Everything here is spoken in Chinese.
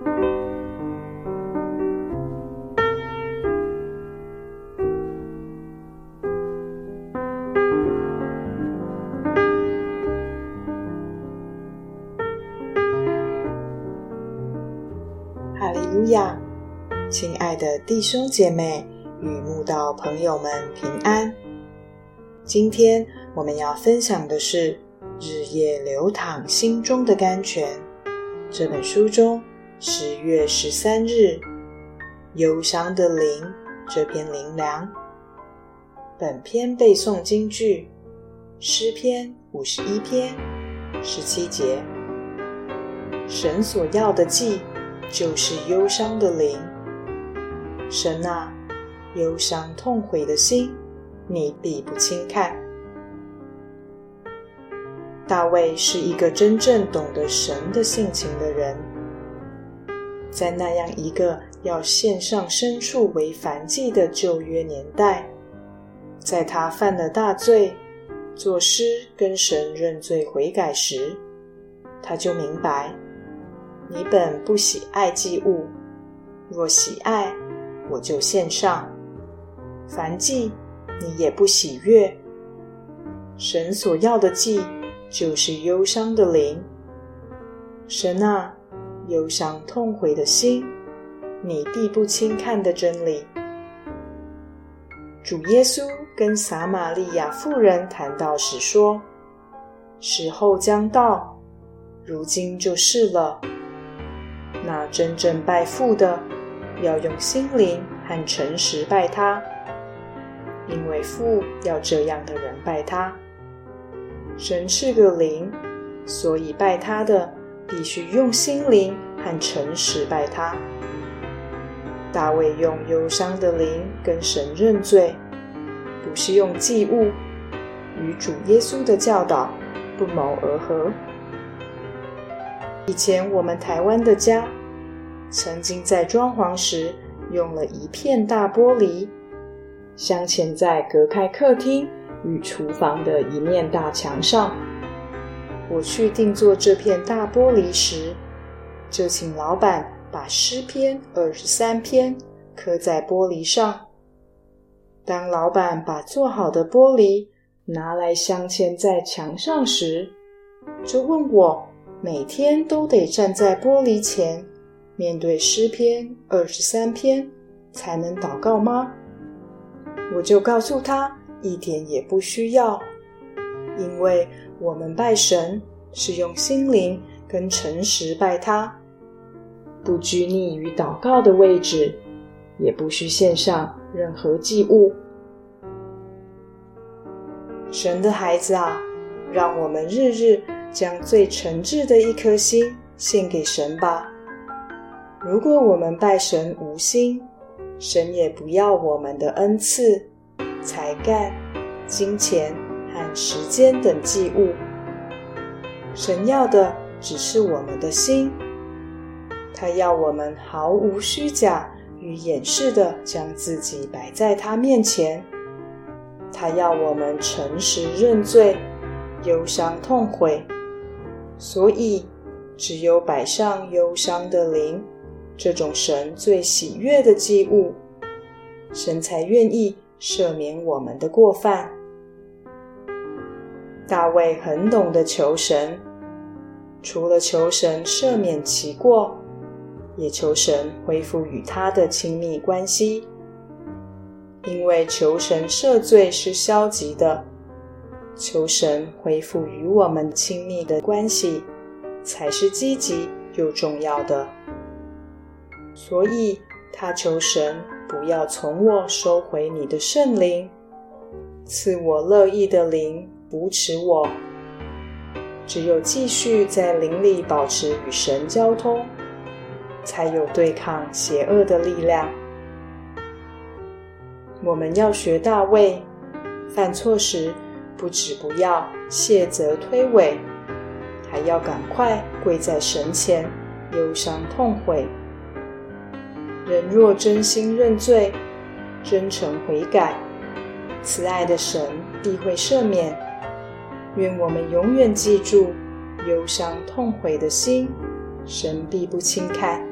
哈利路亚，亲爱的弟兄姐妹与慕道朋友们平安。今天我们要分享的是《日夜流淌心中的甘泉》这本书中十月十三日“忧伤的灵”这篇灵粮。本篇背诵京剧诗篇五十一篇十七节：“神所要的祭。”就是忧伤的灵，神啊，忧伤痛悔的心，你必不轻看。大卫是一个真正懂得神的性情的人，在那样一个要献上牲畜为燔祭的旧约年代，在他犯了大罪，作诗跟神认罪悔改时，他就明白。你本不喜爱祭物，若喜爱，我就献上。凡祭，你也不喜悦。神所要的祭，就是忧伤的灵。神啊，忧伤痛悔的心，你必不轻看的真理。主耶稣跟撒玛利亚妇人谈到时说：“时候将到，如今就是了。”那真正拜父的，要用心灵和诚实拜他，因为父要这样的人拜他。神是个灵，所以拜他的必须用心灵和诚实拜他。大卫用忧伤的灵跟神认罪，不是用祭物，与主耶稣的教导不谋而合。以前我们台湾的家，曾经在装潢时用了一片大玻璃，镶嵌在隔开客厅与厨房的一面大墙上。我去定做这片大玻璃时，就请老板把诗篇二十三篇刻在玻璃上。当老板把做好的玻璃拿来镶嵌在墙上时，就问我。每天都得站在玻璃前，面对诗篇二十三篇才能祷告吗？我就告诉他，一点也不需要，因为我们拜神是用心灵跟诚实拜他，不拘泥于祷告的位置，也不需献上任何祭物。神的孩子啊，让我们日日。将最诚挚的一颗心献给神吧。如果我们拜神无心，神也不要我们的恩赐、才干、金钱和时间等祭物。神要的只是我们的心。他要我们毫无虚假与掩饰的将自己摆在他面前。他要我们诚实认罪，忧伤痛悔。所以，只有摆上忧伤的灵，这种神最喜悦的祭物，神才愿意赦免我们的过犯。大卫很懂得求神，除了求神赦免其过，也求神恢复与他的亲密关系。因为求神赦罪是消极的。求神恢复与我们亲密的关系，才是积极又重要的。所以，他求神不要从我收回你的圣灵，赐我乐意的灵扶持我。只有继续在灵里保持与神交通，才有对抗邪恶的力量。我们要学大卫，犯错时。不止不要谢责推诿，还要赶快跪在神前，忧伤痛悔。人若真心认罪，真诚悔改，慈爱的神必会赦免。愿我们永远记住，忧伤痛悔的心，神必不轻看。